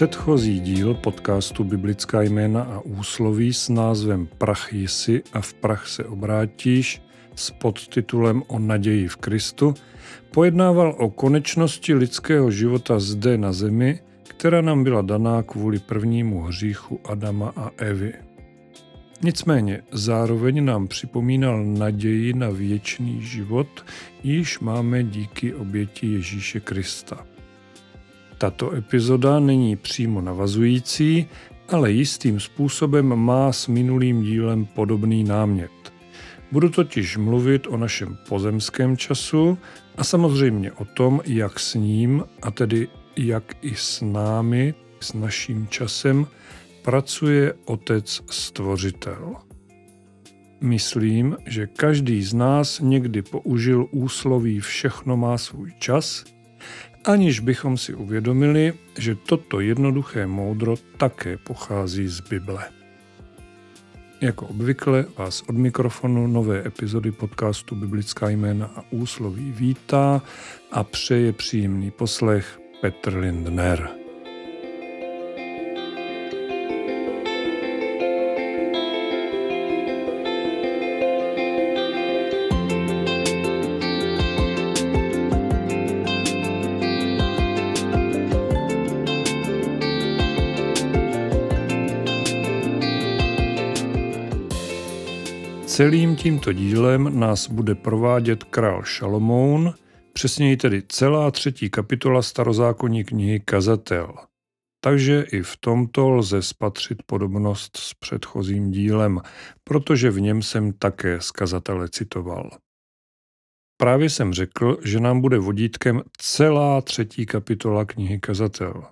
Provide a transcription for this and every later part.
Předchozí díl podcastu Biblická jména a úsloví s názvem Prach jsi a v prach se obrátíš s podtitulem O naději v Kristu pojednával o konečnosti lidského života zde na zemi, která nám byla daná kvůli prvnímu hříchu Adama a Evy. Nicméně zároveň nám připomínal naději na věčný život, již máme díky oběti Ježíše Krista. Tato epizoda není přímo navazující, ale jistým způsobem má s minulým dílem podobný námět. Budu totiž mluvit o našem pozemském času a samozřejmě o tom, jak s ním, a tedy jak i s námi, s naším časem, pracuje Otec Stvořitel. Myslím, že každý z nás někdy použil úsloví všechno má svůj čas, aniž bychom si uvědomili, že toto jednoduché moudro také pochází z Bible. Jako obvykle vás od mikrofonu nové epizody podcastu Biblická jména a úsloví vítá a přeje příjemný poslech Petr Lindner. Celým tímto dílem nás bude provádět král Šalomoun, přesněji tedy celá třetí kapitola starozákonní knihy Kazatel. Takže i v tomto lze spatřit podobnost s předchozím dílem, protože v něm jsem také z kazatele citoval. Právě jsem řekl, že nám bude vodítkem celá třetí kapitola knihy Kazatel.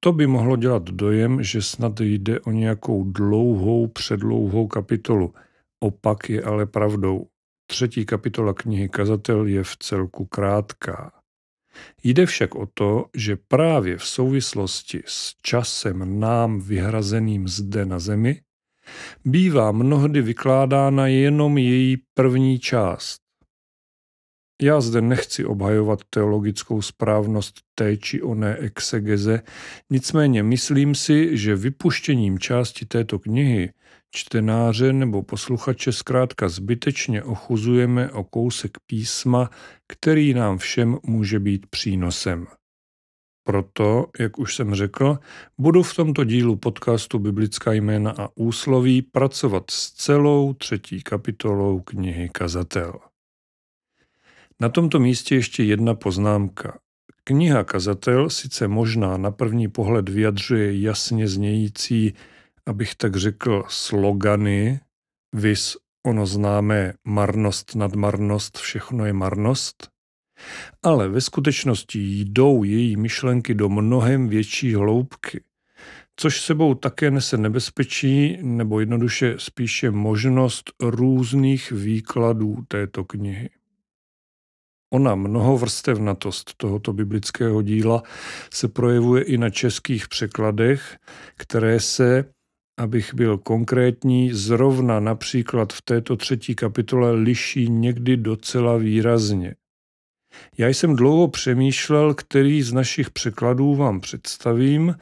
To by mohlo dělat dojem, že snad jde o nějakou dlouhou, předlouhou kapitolu – Opak je ale pravdou. Třetí kapitola knihy Kazatel je v celku krátká. Jde však o to, že právě v souvislosti s časem nám vyhrazeným zde na zemi bývá mnohdy vykládána jenom její první část. Já zde nechci obhajovat teologickou správnost té či oné exegeze, nicméně myslím si, že vypuštěním části této knihy čtenáře nebo posluchače zkrátka zbytečně ochuzujeme o kousek písma, který nám všem může být přínosem. Proto, jak už jsem řekl, budu v tomto dílu podcastu Biblická jména a úsloví pracovat s celou třetí kapitolou knihy Kazatel. Na tomto místě ještě jedna poznámka. Kniha Kazatel sice možná na první pohled vyjadřuje jasně znějící abych tak řekl, slogany, vis ono známé marnost nad marnost, všechno je marnost, ale ve skutečnosti jdou její myšlenky do mnohem větší hloubky, což sebou také nese nebezpečí nebo jednoduše spíše možnost různých výkladů této knihy. Ona mnohovrstevnatost tohoto biblického díla se projevuje i na českých překladech, které se abych byl konkrétní, zrovna například v této třetí kapitole liší někdy docela výrazně. Já jsem dlouho přemýšlel, který z našich překladů vám představím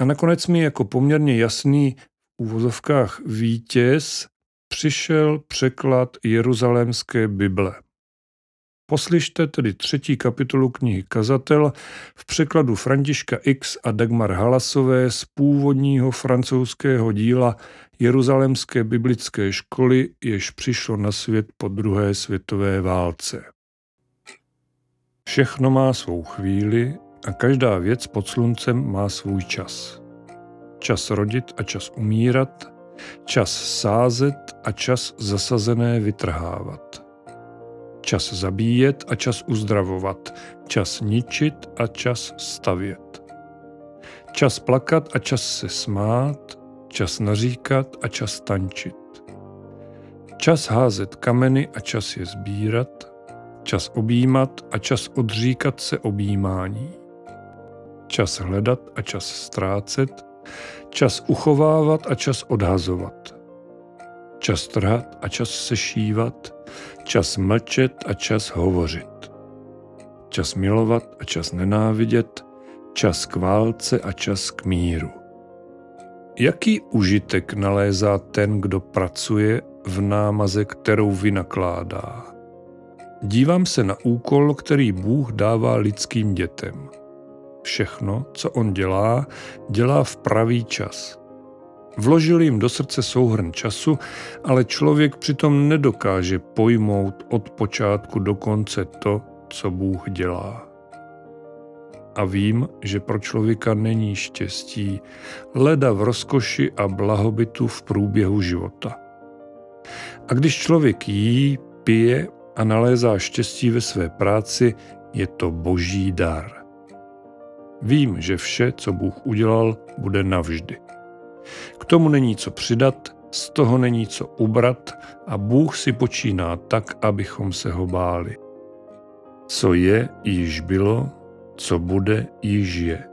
a nakonec mi jako poměrně jasný v úvozovkách vítěz přišel překlad Jeruzalémské Bible. Poslyšte tedy třetí kapitolu knihy Kazatel v překladu Františka X a Dagmar Halasové z původního francouzského díla Jeruzalémské biblické školy, jež přišlo na svět po druhé světové válce. Všechno má svou chvíli a každá věc pod sluncem má svůj čas. Čas rodit a čas umírat, čas sázet a čas zasazené vytrhávat čas zabíjet a čas uzdravovat, čas ničit a čas stavět. Čas plakat a čas se smát, čas naříkat a čas tančit. Čas házet kameny a čas je sbírat, čas objímat a čas odříkat se objímání. Čas hledat a čas ztrácet, čas uchovávat a čas odhazovat. Čas trhat a čas sešívat, Čas mlčet a čas hovořit. Čas milovat a čas nenávidět. čas k válce a čas k míru. Jaký užitek nalézá ten, kdo pracuje v námaze, kterou vynakládá? Dívám se na úkol, který Bůh dává lidským dětem. Všechno, co on dělá, dělá v pravý čas. Vložil jim do srdce souhrn času, ale člověk přitom nedokáže pojmout od počátku do konce to, co Bůh dělá. A vím, že pro člověka není štěstí, leda v rozkoši a blahobytu v průběhu života. A když člověk jí, pije a nalézá štěstí ve své práci, je to boží dar. Vím, že vše, co Bůh udělal, bude navždy. K tomu není co přidat, z toho není co ubrat a Bůh si počíná tak, abychom se ho báli. Co je, již bylo, co bude, již je.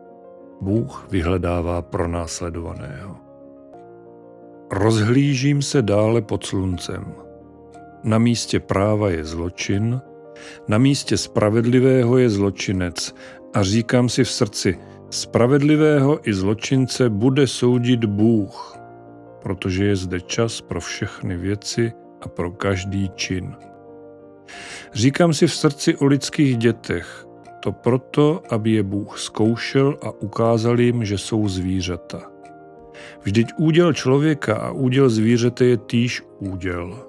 Bůh vyhledává pro následovaného. Rozhlížím se dále pod sluncem. Na místě práva je zločin, na místě spravedlivého je zločinec a říkám si v srdci, spravedlivého i zločince bude soudit Bůh, protože je zde čas pro všechny věci a pro každý čin. Říkám si v srdci o lidských dětech, to proto, aby je Bůh zkoušel a ukázal jim, že jsou zvířata. Vždyť úděl člověka a úděl zvířete je týž úděl.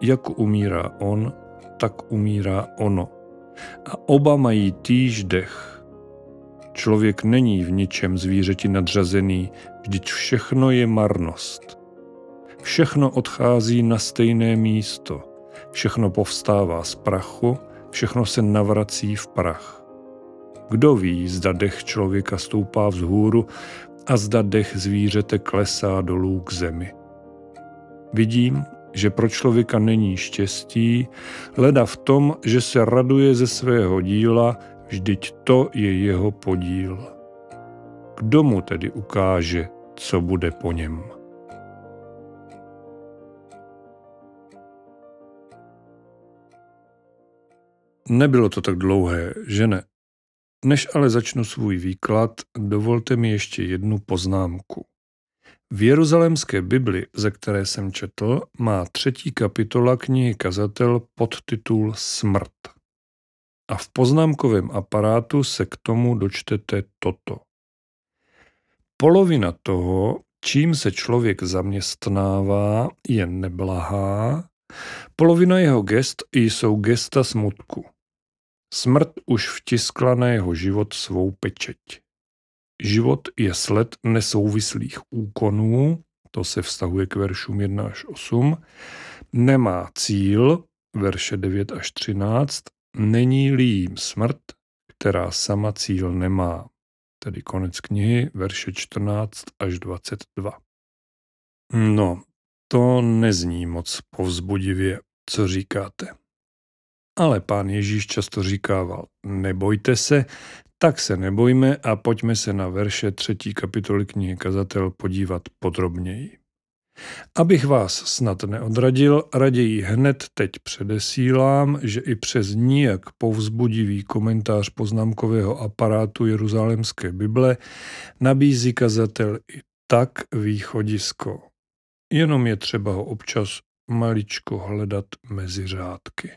Jak umírá on, tak umírá ono. A oba mají týž dech. Člověk není v ničem zvířeti nadřazený, vždyť všechno je marnost. Všechno odchází na stejné místo, všechno povstává z prachu, všechno se navrací v prach. Kdo ví, zda dech člověka stoupá vzhůru a zda dech zvířete klesá dolů k zemi. Vidím, že pro člověka není štěstí, leda v tom, že se raduje ze svého díla, vždyť to je jeho podíl. Kdo mu tedy ukáže, co bude po něm? Nebylo to tak dlouhé, že ne? Než ale začnu svůj výklad, dovolte mi ještě jednu poznámku. V Jeruzalémské Bibli, ze které jsem četl, má třetí kapitola knihy Kazatel podtitul Smrt. A v poznámkovém aparátu se k tomu dočtete toto. Polovina toho, čím se člověk zaměstnává, je neblahá, polovina jeho gest jsou gesta smutku. Smrt už vtiskla na jeho život svou pečeť. Život je sled nesouvislých úkonů, to se vztahuje k veršům 1 až 8, nemá cíl, verše 9 až 13, není-li jím smrt, která sama cíl nemá. Tedy konec knihy, verše 14 až 22. No, to nezní moc povzbudivě, co říkáte. Ale pán Ježíš často říkával, nebojte se, tak se nebojme a pojďme se na verše třetí kapitoly knihy Kazatel podívat podrobněji. Abych vás snad neodradil, raději hned teď předesílám, že i přes nijak povzbudivý komentář poznámkového aparátu Jeruzalémské Bible nabízí kazatel i tak východisko. Jenom je třeba ho občas maličko hledat mezi řádky.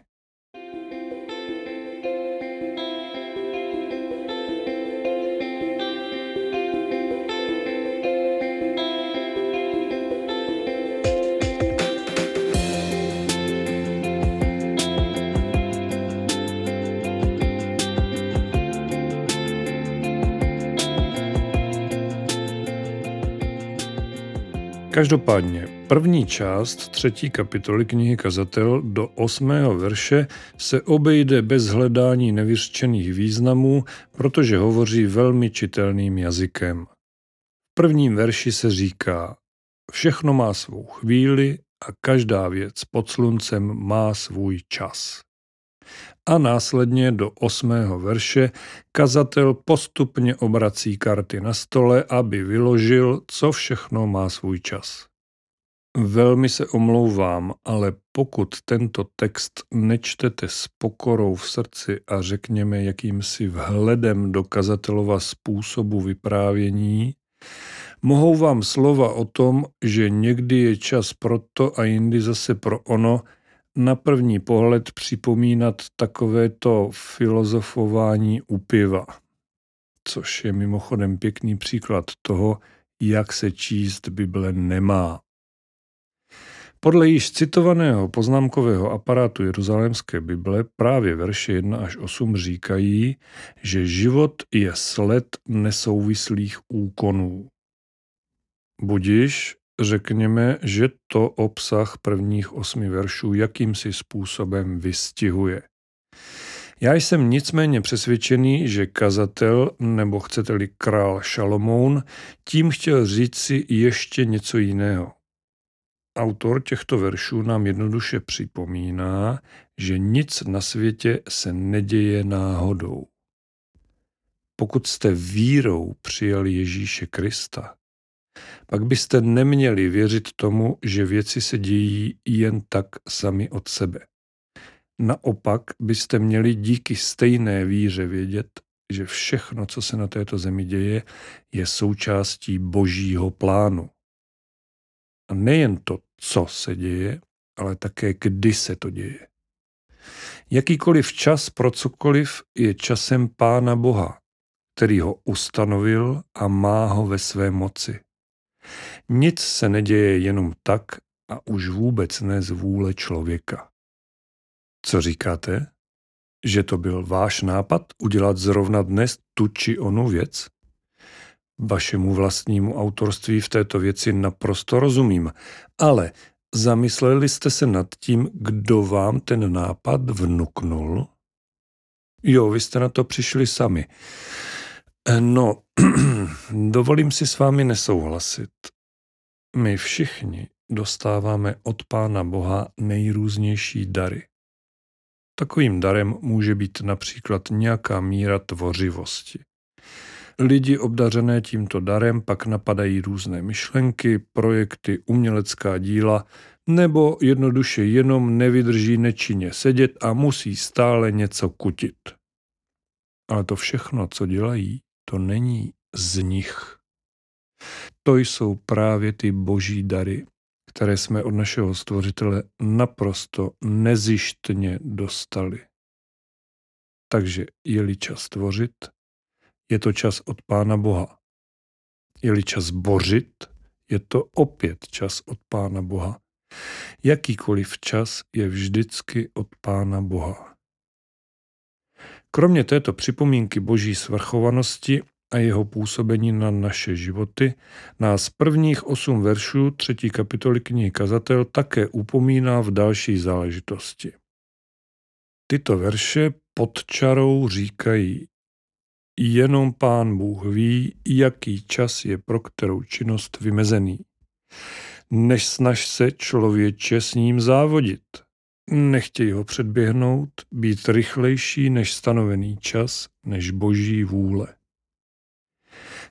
Každopádně, první část třetí kapitoly knihy Kazatel do osmého verše se obejde bez hledání nevyřčených významů, protože hovoří velmi čitelným jazykem. V prvním verši se říká, všechno má svou chvíli a každá věc pod sluncem má svůj čas a následně do osmého verše kazatel postupně obrací karty na stole, aby vyložil, co všechno má svůj čas. Velmi se omlouvám, ale pokud tento text nečtete s pokorou v srdci a řekněme jakýmsi vhledem do kazatelova způsobu vyprávění, mohou vám slova o tom, že někdy je čas pro to a jindy zase pro ono, na první pohled připomínat takovéto filozofování u piva. Což je mimochodem pěkný příklad toho, jak se číst Bible nemá. Podle již citovaného poznámkového aparátu Jeruzalémské Bible právě verše 1 až 8 říkají, že život je sled nesouvislých úkonů. Budiš, řekněme, že to obsah prvních osmi veršů jakýmsi způsobem vystihuje. Já jsem nicméně přesvědčený, že kazatel, nebo chcete-li král Šalomoun, tím chtěl říct si ještě něco jiného. Autor těchto veršů nám jednoduše připomíná, že nic na světě se neděje náhodou. Pokud jste vírou přijali Ježíše Krista, pak byste neměli věřit tomu, že věci se dějí jen tak sami od sebe. Naopak byste měli díky stejné víře vědět, že všechno, co se na této zemi děje, je součástí božího plánu. A nejen to, co se děje, ale také kdy se to děje. Jakýkoliv čas pro cokoliv je časem Pána Boha, který ho ustanovil a má ho ve své moci. Nic se neděje jenom tak a už vůbec ne z vůle člověka. Co říkáte? Že to byl váš nápad udělat zrovna dnes tu či onu věc? Vašemu vlastnímu autorství v této věci naprosto rozumím, ale zamysleli jste se nad tím, kdo vám ten nápad vnuknul? Jo, vy jste na to přišli sami. No, dovolím si s vámi nesouhlasit. My všichni dostáváme od Pána Boha nejrůznější dary. Takovým darem může být například nějaká míra tvořivosti. Lidi obdařené tímto darem pak napadají různé myšlenky, projekty, umělecká díla, nebo jednoduše jenom nevydrží nečinně sedět a musí stále něco kutit. Ale to všechno, co dělají, to není z nich. To jsou právě ty boží dary, které jsme od našeho stvořitele naprosto nezištně dostali. Takže je-li čas tvořit, je to čas od Pána Boha. Je-li čas bořit, je to opět čas od Pána Boha. Jakýkoliv čas je vždycky od Pána Boha. Kromě této připomínky boží svrchovanosti a jeho působení na naše životy, nás prvních osm veršů třetí kapitoly knihy Kazatel také upomíná v další záležitosti. Tyto verše pod čarou říkají, jenom pán Bůh ví, jaký čas je pro kterou činnost vymezený. Než snaž se člověče s ním závodit. Nechtěj ho předběhnout, být rychlejší než stanovený čas, než boží vůle.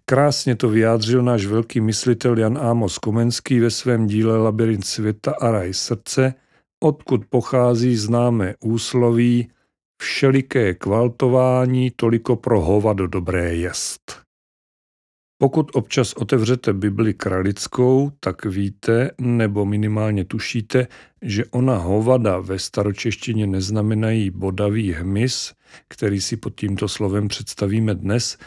Krásně to vyjádřil náš velký myslitel Jan Amos Komenský ve svém díle Labirint světa a raj srdce, odkud pochází známé úsloví všeliké kvaltování toliko pro hovado dobré jest. Pokud občas otevřete Bibli kralickou, tak víte, nebo minimálně tušíte, že ona hovada ve staročeštině neznamenají bodavý hmyz, který si pod tímto slovem představíme dnes,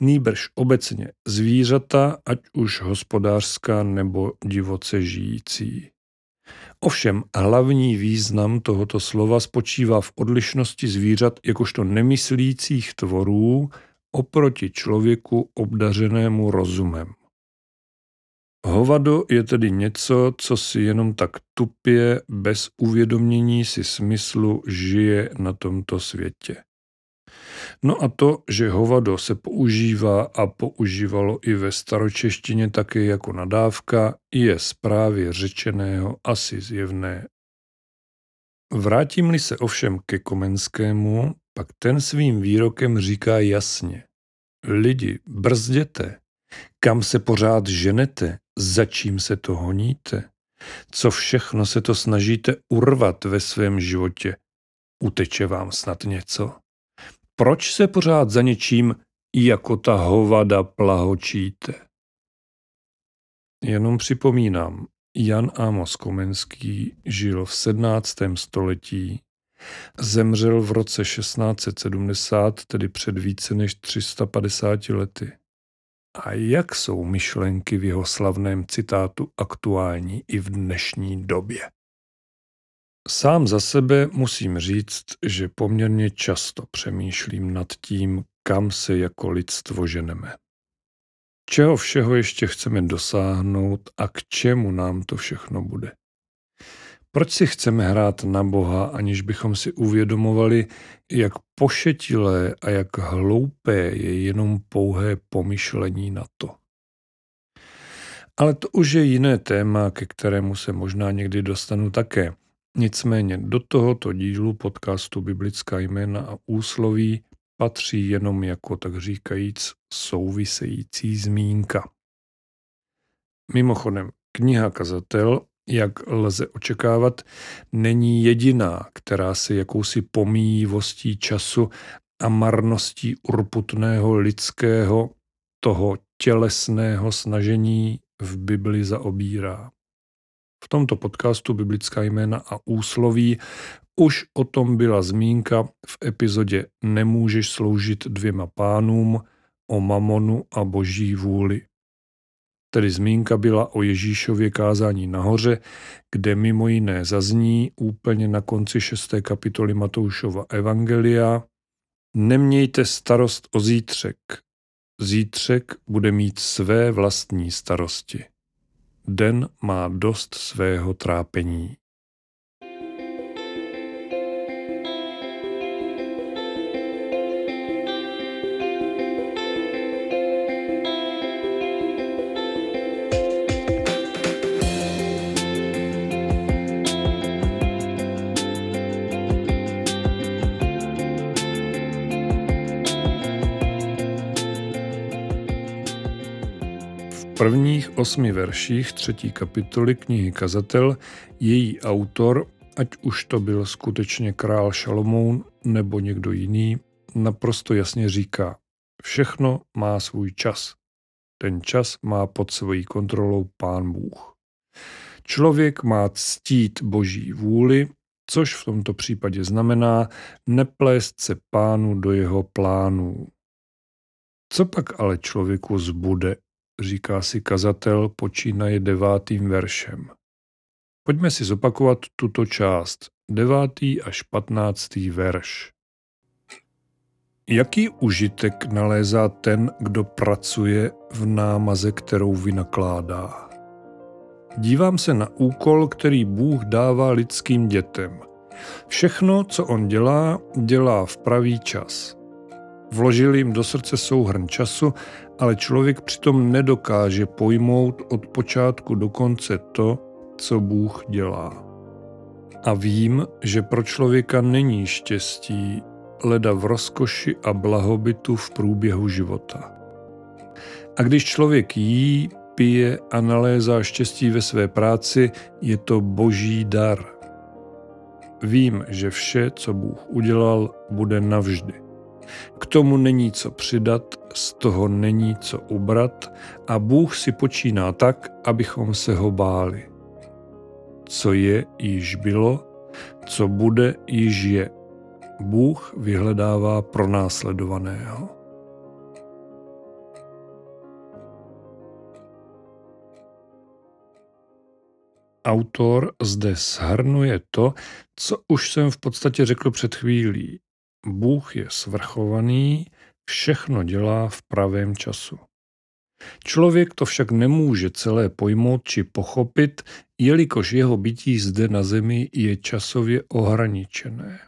nýbrž obecně zvířata, ať už hospodářská nebo divoce žijící. Ovšem hlavní význam tohoto slova spočívá v odlišnosti zvířat jakožto nemyslících tvorů oproti člověku obdařenému rozumem. Hovado je tedy něco, co si jenom tak tupě, bez uvědomění si smyslu žije na tomto světě. No a to, že hovado se používá a používalo i ve staročeštině také jako nadávka, je zprávě řečeného asi zjevné. Vrátím-li se ovšem ke Komenskému, pak ten svým výrokem říká jasně. Lidi, brzděte, kam se pořád ženete, za čím se to honíte? Co všechno se to snažíte urvat ve svém životě? Uteče vám snad něco? Proč se pořád za něčím jako ta hovada plahočíte? Jenom připomínám, Jan Amos Komenský žil v 17. století, zemřel v roce 1670, tedy před více než 350 lety. A jak jsou myšlenky v jeho slavném citátu aktuální i v dnešní době? Sám za sebe musím říct, že poměrně často přemýšlím nad tím, kam se jako lidstvo ženeme. Čeho všeho ještě chceme dosáhnout a k čemu nám to všechno bude. Proč si chceme hrát na Boha, aniž bychom si uvědomovali, jak pošetilé a jak hloupé je jenom pouhé pomyšlení na to? Ale to už je jiné téma, ke kterému se možná někdy dostanu také. Nicméně do tohoto dílu podcastu Biblická jména a úsloví patří jenom jako tak říkajíc související zmínka. Mimochodem, kniha Kazatel, jak lze očekávat, není jediná, která se jakousi pomíjivostí času a marností urputného lidského, toho tělesného snažení v Bibli zaobírá. V tomto podcastu Biblická jména a úsloví už o tom byla zmínka v epizodě Nemůžeš sloužit dvěma pánům o mamonu a boží vůli. Tedy zmínka byla o Ježíšově kázání nahoře, kde mimo jiné zazní úplně na konci šesté kapitoly Matoušova Evangelia Nemějte starost o zítřek. Zítřek bude mít své vlastní starosti. Den má dost svého trápení. Prvních osmi verších třetí kapitoly knihy Kazatel její autor, ať už to byl skutečně král Šalomoun nebo někdo jiný, naprosto jasně říká, všechno má svůj čas. Ten čas má pod svojí kontrolou pán Bůh. Člověk má ctít boží vůli, což v tomto případě znamená neplést se pánu do jeho plánů. Co pak ale člověku zbude říká si kazatel, počínaje devátým veršem. Pojďme si zopakovat tuto část, devátý až patnáctý verš. Jaký užitek nalézá ten, kdo pracuje v námaze, kterou vynakládá? Dívám se na úkol, který Bůh dává lidským dětem. Všechno, co on dělá, dělá v pravý čas. Vložil jim do srdce souhrn času, ale člověk přitom nedokáže pojmout od počátku do konce to, co Bůh dělá. A vím, že pro člověka není štěstí leda v rozkoši a blahobytu v průběhu života. A když člověk jí, pije a nalézá štěstí ve své práci, je to boží dar. Vím, že vše, co Bůh udělal, bude navždy. K tomu není co přidat, z toho není co ubrat a Bůh si počíná tak, abychom se ho báli. Co je, již bylo, co bude, již je. Bůh vyhledává pronásledovaného. Autor zde shrnuje to, co už jsem v podstatě řekl před chvílí. Bůh je svrchovaný, všechno dělá v pravém času. Člověk to však nemůže celé pojmout či pochopit, jelikož jeho bytí zde na zemi je časově ohraničené.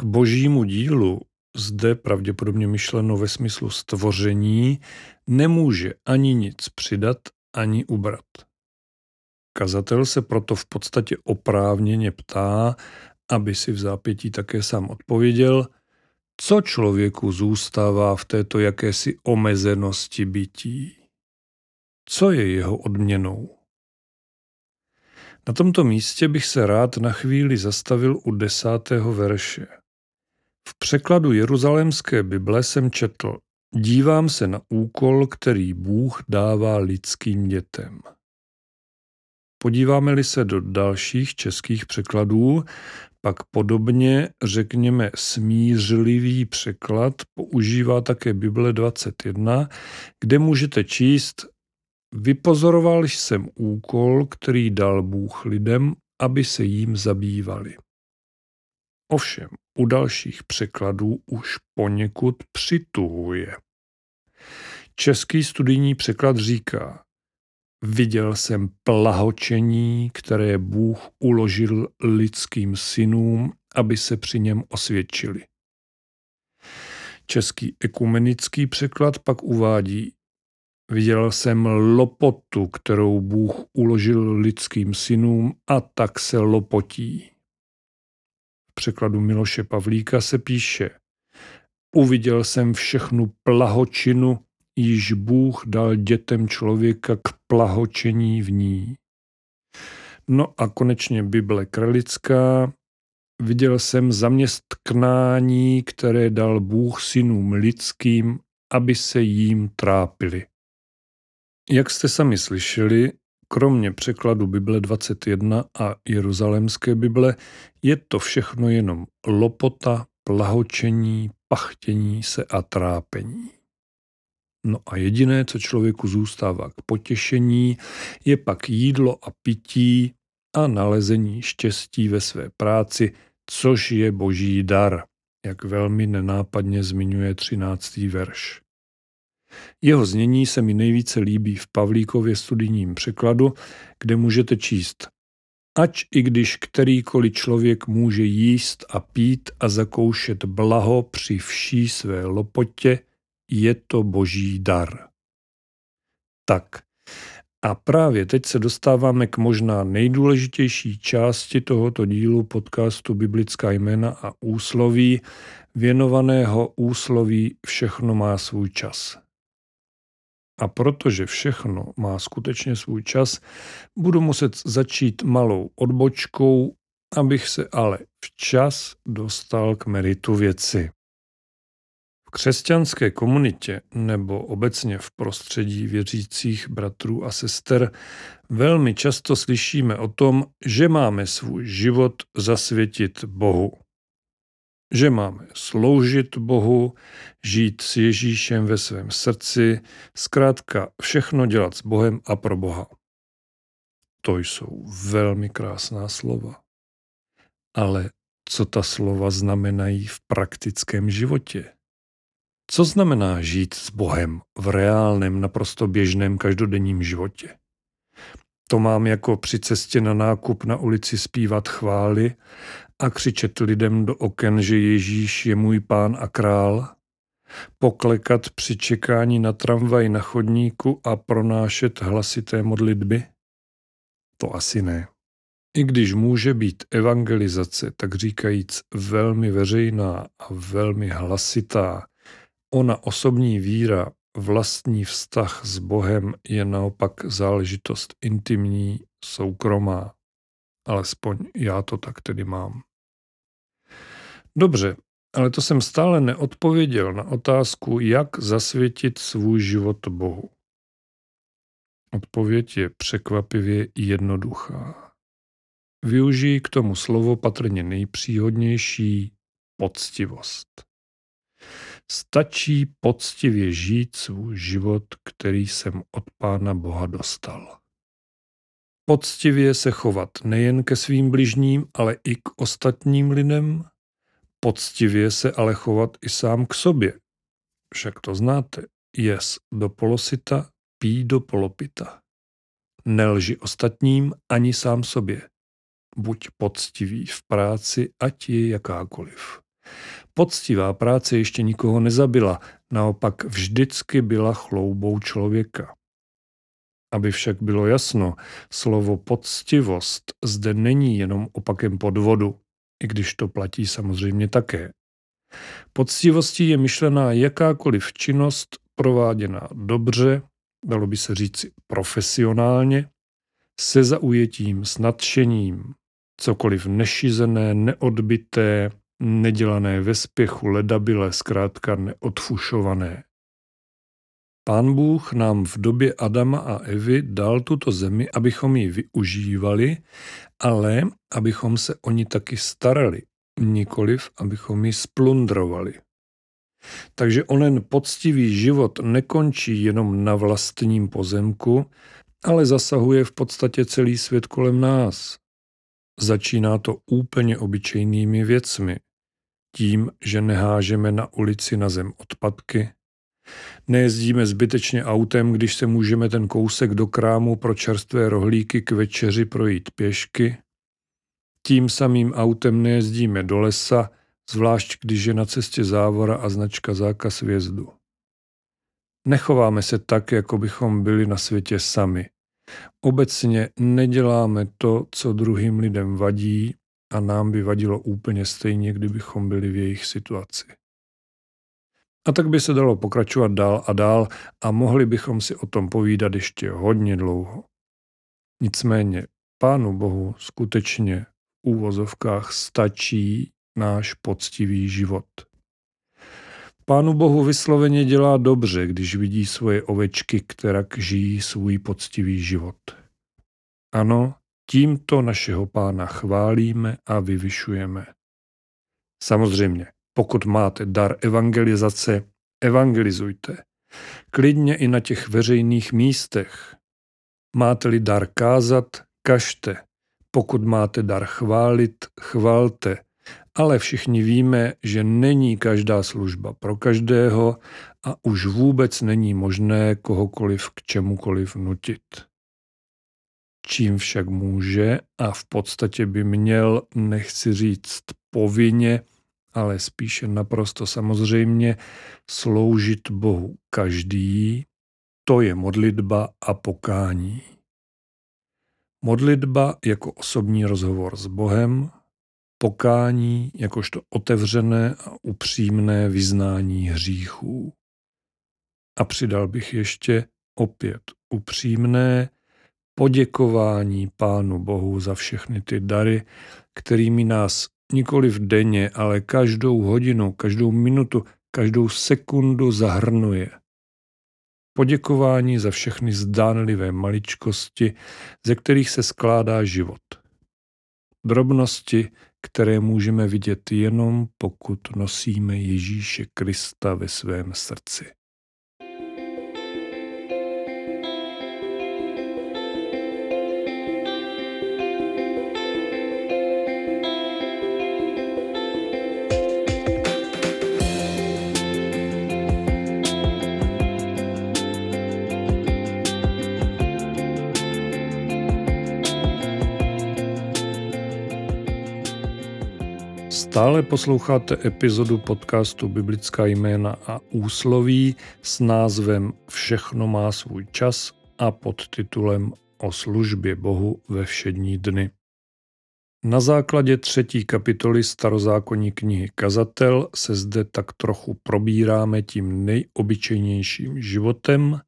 K božímu dílu, zde pravděpodobně myšleno ve smyslu stvoření, nemůže ani nic přidat, ani ubrat. Kazatel se proto v podstatě oprávněně ptá, aby si v zápětí také sám odpověděl, co člověku zůstává v této jakési omezenosti bytí. Co je jeho odměnou? Na tomto místě bych se rád na chvíli zastavil u desátého verše. V překladu Jeruzalémské Bible jsem četl Dívám se na úkol, který Bůh dává lidským dětem. Podíváme-li se do dalších českých překladů, pak podobně, řekněme, smířlivý překlad používá také Bible 21, kde můžete číst Vypozoroval jsem úkol, který dal Bůh lidem, aby se jím zabývali. Ovšem, u dalších překladů už poněkud přituhuje. Český studijní překlad říká, viděl jsem plahočení, které Bůh uložil lidským synům, aby se při něm osvědčili. Český ekumenický překlad pak uvádí, Viděl jsem lopotu, kterou Bůh uložil lidským synům a tak se lopotí. V překladu Miloše Pavlíka se píše Uviděl jsem všechnu plahočinu, již Bůh dal dětem člověka k plahočení v ní. No a konečně Bible Kralická. Viděl jsem zaměstnání, které dal Bůh synům lidským, aby se jím trápili. Jak jste sami slyšeli, kromě překladu Bible 21 a Jeruzalémské Bible je to všechno jenom lopota, plahočení, pachtění se a trápení. No a jediné, co člověku zůstává k potěšení, je pak jídlo a pití a nalezení štěstí ve své práci, což je boží dar, jak velmi nenápadně zmiňuje 13. verš. Jeho znění se mi nejvíce líbí v Pavlíkově studijním překladu, kde můžete číst Ač i když kterýkoliv člověk může jíst a pít a zakoušet blaho při vší své lopotě, je to boží dar. Tak, a právě teď se dostáváme k možná nejdůležitější části tohoto dílu podcastu Biblická jména a úsloví, věnovaného úsloví Všechno má svůj čas. A protože všechno má skutečně svůj čas, budu muset začít malou odbočkou, abych se ale včas dostal k meritu věci. Křesťanské komunitě nebo obecně v prostředí věřících bratrů a sester velmi často slyšíme o tom, že máme svůj život zasvětit Bohu že máme sloužit Bohu, žít s Ježíšem ve svém srdci, zkrátka všechno dělat s Bohem a pro Boha. To jsou velmi krásná slova. Ale co ta slova znamenají v praktickém životě? Co znamená žít s Bohem v reálném, naprosto běžném každodenním životě? To mám jako při cestě na nákup na ulici zpívat chvály a křičet lidem do oken, že Ježíš je můj pán a král, poklekat při čekání na tramvaj na chodníku a pronášet hlasité modlitby? To asi ne. I když může být evangelizace, tak říkajíc, velmi veřejná a velmi hlasitá, ona osobní víra, vlastní vztah s Bohem je naopak záležitost intimní, soukromá. Alespoň já to tak tedy mám. Dobře, ale to jsem stále neodpověděl na otázku, jak zasvětit svůj život Bohu. Odpověď je překvapivě jednoduchá. Využij k tomu slovo patrně nejpříhodnější poctivost. Stačí poctivě žít svůj život, který jsem od Pána Boha dostal. Poctivě se chovat nejen ke svým bližním, ale i k ostatním lidem, poctivě se ale chovat i sám k sobě. Však to znáte, jes do polosita, pí do polopita. Nelži ostatním ani sám sobě. Buď poctivý v práci, ať je jakákoliv. Poctivá práce ještě nikoho nezabila, naopak vždycky byla chloubou člověka. Aby však bylo jasno, slovo poctivost zde není jenom opakem podvodu, i když to platí samozřejmě také. Poctivostí je myšlená jakákoliv činnost prováděná dobře, dalo by se říci profesionálně, se zaujetím, s nadšením, cokoliv nešizené, neodbité, nedělané ve spěchu, ledabile, zkrátka neodfušované. Pán Bůh nám v době Adama a Evy dal tuto zemi, abychom ji využívali, ale abychom se o ní taky starali, nikoliv abychom ji splundrovali. Takže onen poctivý život nekončí jenom na vlastním pozemku, ale zasahuje v podstatě celý svět kolem nás. Začíná to úplně obyčejnými věcmi. Tím, že nehážeme na ulici na zem odpadky, Nejezdíme zbytečně autem, když se můžeme ten kousek do krámu pro čerstvé rohlíky k večeři projít pěšky. Tím samým autem nejezdíme do lesa, zvlášť když je na cestě závora a značka zákaz vjezdu. Nechováme se tak, jako bychom byli na světě sami. Obecně neděláme to, co druhým lidem vadí a nám by vadilo úplně stejně, kdybychom byli v jejich situaci. A tak by se dalo pokračovat dál a dál a mohli bychom si o tom povídat ještě hodně dlouho. Nicméně Pánu Bohu skutečně v úvozovkách stačí náš poctivý život. Pánu Bohu vysloveně dělá dobře, když vidí svoje ovečky, která žijí svůj poctivý život. Ano, tímto našeho pána chválíme a vyvyšujeme. Samozřejmě, pokud máte dar evangelizace, evangelizujte. Klidně i na těch veřejných místech. Máte-li dar kázat, kažte. Pokud máte dar chválit, chvalte. Ale všichni víme, že není každá služba pro každého a už vůbec není možné kohokoliv k čemukoliv nutit. Čím však může a v podstatě by měl, nechci říct povinně, ale spíše naprosto samozřejmě sloužit Bohu každý, to je modlitba a pokání. Modlitba jako osobní rozhovor s Bohem, pokání jakožto otevřené a upřímné vyznání hříchů. A přidal bych ještě opět upřímné poděkování Pánu Bohu za všechny ty dary, kterými nás nikoli v denně, ale každou hodinu, každou minutu, každou sekundu zahrnuje. Poděkování za všechny zdánlivé maličkosti, ze kterých se skládá život. Drobnosti, které můžeme vidět jenom pokud nosíme Ježíše Krista ve svém srdci. Stále posloucháte epizodu podcastu Biblická jména a úsloví s názvem Všechno má svůj čas a pod titulem O službě Bohu ve všední dny. Na základě třetí kapitoly starozákonní knihy Kazatel se zde tak trochu probíráme tím nejobyčejnějším životem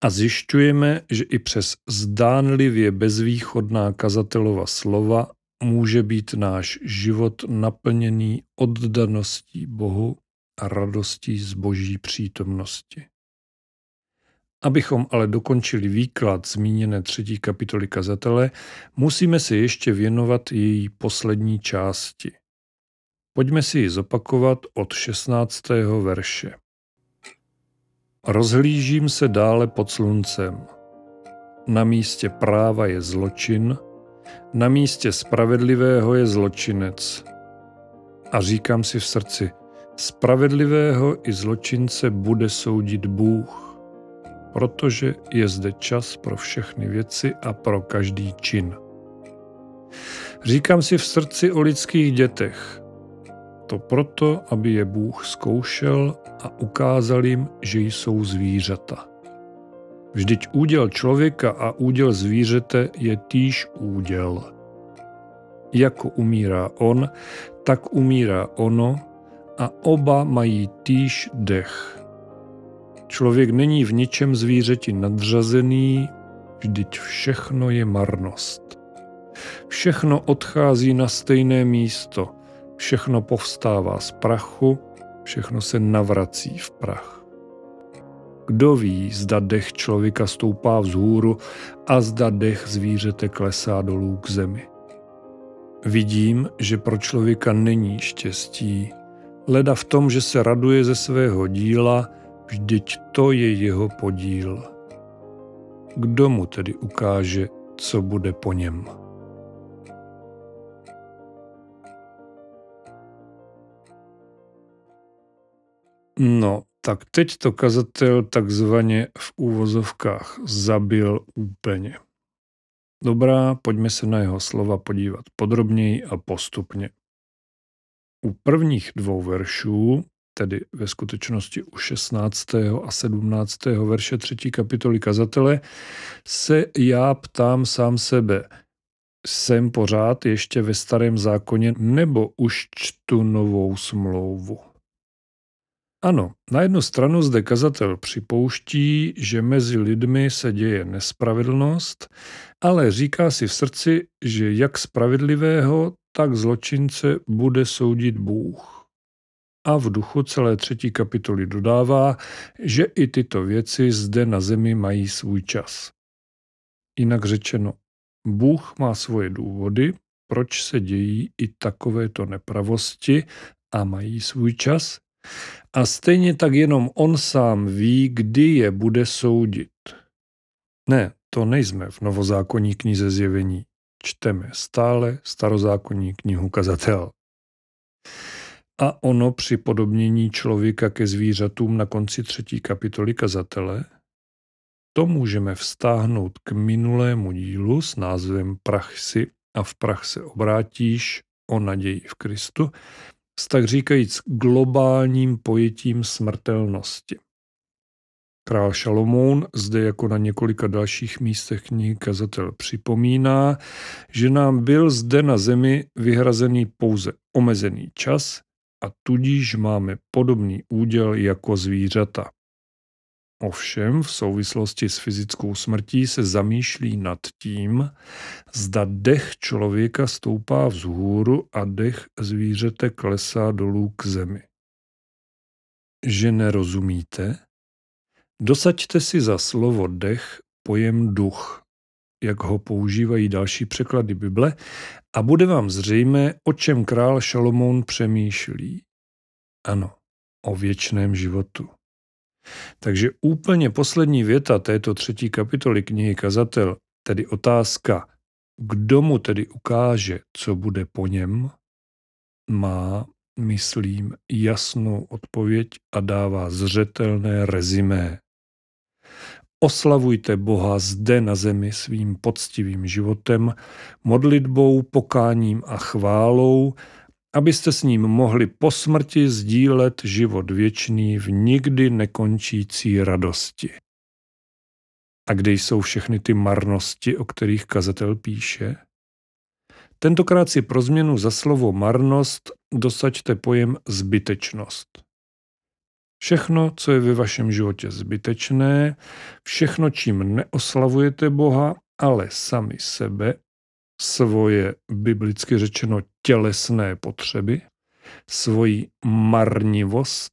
a zjišťujeme, že i přes zdánlivě bezvýchodná kazatelova slova může být náš život naplněný oddaností Bohu a radostí z boží přítomnosti. Abychom ale dokončili výklad zmíněné třetí kapitoly kazatele, musíme se ještě věnovat její poslední části. Pojďme si ji zopakovat od 16. verše. Rozhlížím se dále pod sluncem. Na místě práva je zločin, na místě spravedlivého je zločinec. A říkám si v srdci, spravedlivého i zločince bude soudit Bůh, protože je zde čas pro všechny věci a pro každý čin. Říkám si v srdci o lidských dětech. To proto, aby je Bůh zkoušel a ukázal jim, že jsou zvířata. Vždyť úděl člověka a úděl zvířete je týž úděl. Jako umírá on, tak umírá ono a oba mají týž dech. Člověk není v ničem zvířeti nadřazený, vždyť všechno je marnost. Všechno odchází na stejné místo, všechno povstává z prachu, všechno se navrací v prach. Kdo ví, zda dech člověka stoupá vzhůru a zda dech zvířete klesá dolů k zemi. Vidím, že pro člověka není štěstí, leda v tom, že se raduje ze svého díla, vždyť to je jeho podíl. Kdo mu tedy ukáže, co bude po něm? No, tak teď to kazatel takzvaně v úvozovkách zabil úplně. Dobrá, pojďme se na jeho slova podívat podrobněji a postupně. U prvních dvou veršů, tedy ve skutečnosti u 16. a 17. verše třetí kapitoly kazatele, se já ptám sám sebe, jsem pořád ještě ve starém zákoně nebo už čtu novou smlouvu? Ano, na jednu stranu zde kazatel připouští, že mezi lidmi se děje nespravedlnost, ale říká si v srdci, že jak spravedlivého, tak zločince bude soudit Bůh. A v duchu celé třetí kapitoly dodává, že i tyto věci zde na zemi mají svůj čas. Jinak řečeno, Bůh má svoje důvody, proč se dějí i takovéto nepravosti a mají svůj čas, a stejně tak jenom on sám ví, kdy je bude soudit. Ne, to nejsme v novozákonní knize zjevení. Čteme stále starozákonní knihu kazatel. A ono při podobnění člověka ke zvířatům na konci třetí kapitoly kazatele, to můžeme vztáhnout k minulému dílu s názvem Prach si a v prach se obrátíš o naději v Kristu, s tak říkajíc globálním pojetím smrtelnosti. Král Šalomoun zde jako na několika dalších místech knihy kazatel připomíná, že nám byl zde na zemi vyhrazený pouze omezený čas a tudíž máme podobný úděl jako zvířata. Ovšem v souvislosti s fyzickou smrtí se zamýšlí nad tím, zda dech člověka stoupá vzhůru a dech zvířete klesá dolů k zemi. Že nerozumíte? Dosaďte si za slovo dech pojem duch, jak ho používají další překlady Bible, a bude vám zřejmé, o čem král Šalomoun přemýšlí. Ano, o věčném životu. Takže úplně poslední věta této třetí kapitoly knihy Kazatel, tedy otázka, kdo mu tedy ukáže, co bude po něm, má, myslím, jasnou odpověď a dává zřetelné rezimé. Oslavujte Boha zde na zemi svým poctivým životem, modlitbou, pokáním a chválou, abyste s ním mohli po smrti sdílet život věčný v nikdy nekončící radosti. A kde jsou všechny ty marnosti, o kterých kazatel píše? Tentokrát si pro změnu za slovo marnost dosaďte pojem zbytečnost. Všechno, co je ve vašem životě zbytečné, všechno, čím neoslavujete Boha, ale sami sebe, svoje biblicky řečeno tělesné potřeby, svoji marnivost,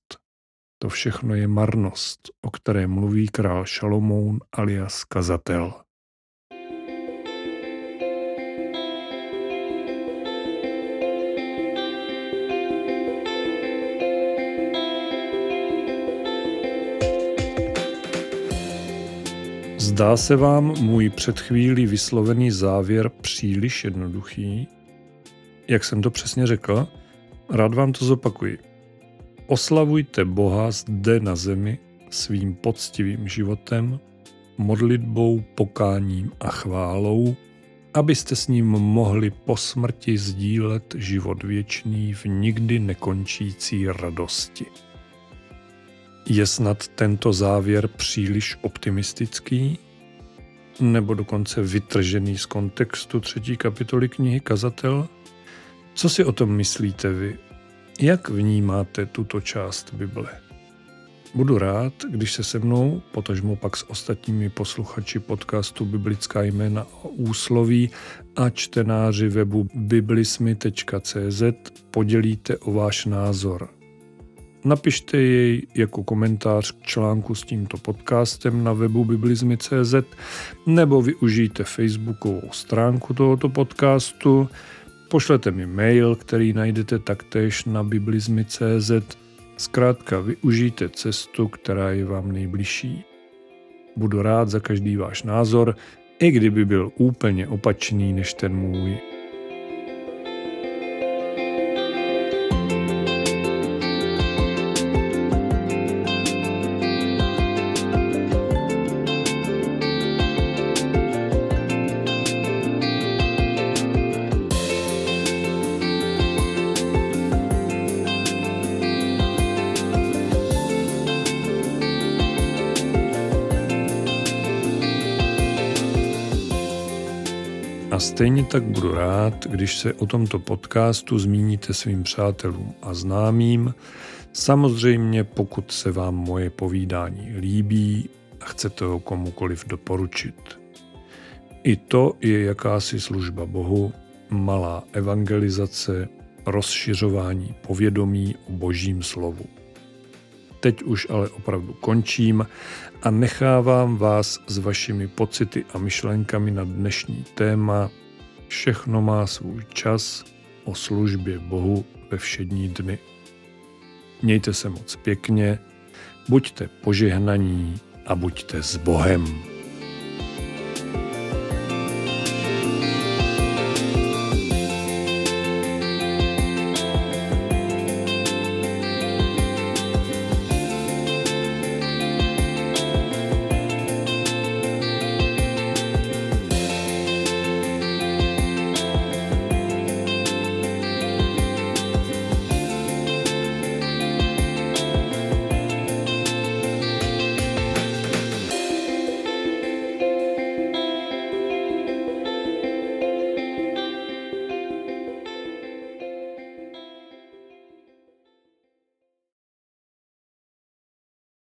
to všechno je marnost, o které mluví král Šalomoun alias kazatel. Zdá se vám můj před chvílí vyslovený závěr příliš jednoduchý? Jak jsem to přesně řekl? Rád vám to zopakuji. Oslavujte Boha zde na zemi svým poctivým životem, modlitbou, pokáním a chválou, abyste s ním mohli po smrti sdílet život věčný v nikdy nekončící radosti. Je snad tento závěr příliš optimistický? Nebo dokonce vytržený z kontextu třetí kapitoly knihy Kazatel? Co si o tom myslíte vy? Jak vnímáte tuto část Bible? Budu rád, když se se mnou, potažmo pak s ostatními posluchači podcastu Biblická jména a úsloví a čtenáři webu biblismy.cz podělíte o váš názor. Napište jej jako komentář k článku s tímto podcastem na webu biblizmy.cz nebo využijte facebookovou stránku tohoto podcastu, pošlete mi mail, který najdete taktéž na biblizmy.cz Zkrátka využijte cestu, která je vám nejbližší. Budu rád za každý váš názor, i kdyby byl úplně opačný než ten můj. Tak budu rád, když se o tomto podcastu zmíníte svým přátelům a známým, samozřejmě pokud se vám moje povídání líbí a chcete ho komukoliv doporučit. I to je jakási služba Bohu, malá evangelizace, rozšiřování povědomí o božím slovu. Teď už ale opravdu končím a nechávám vás s vašimi pocity a myšlenkami na dnešní téma Všechno má svůj čas o službě Bohu ve všední dny. Mějte se moc pěkně, buďte požehnaní a buďte s Bohem.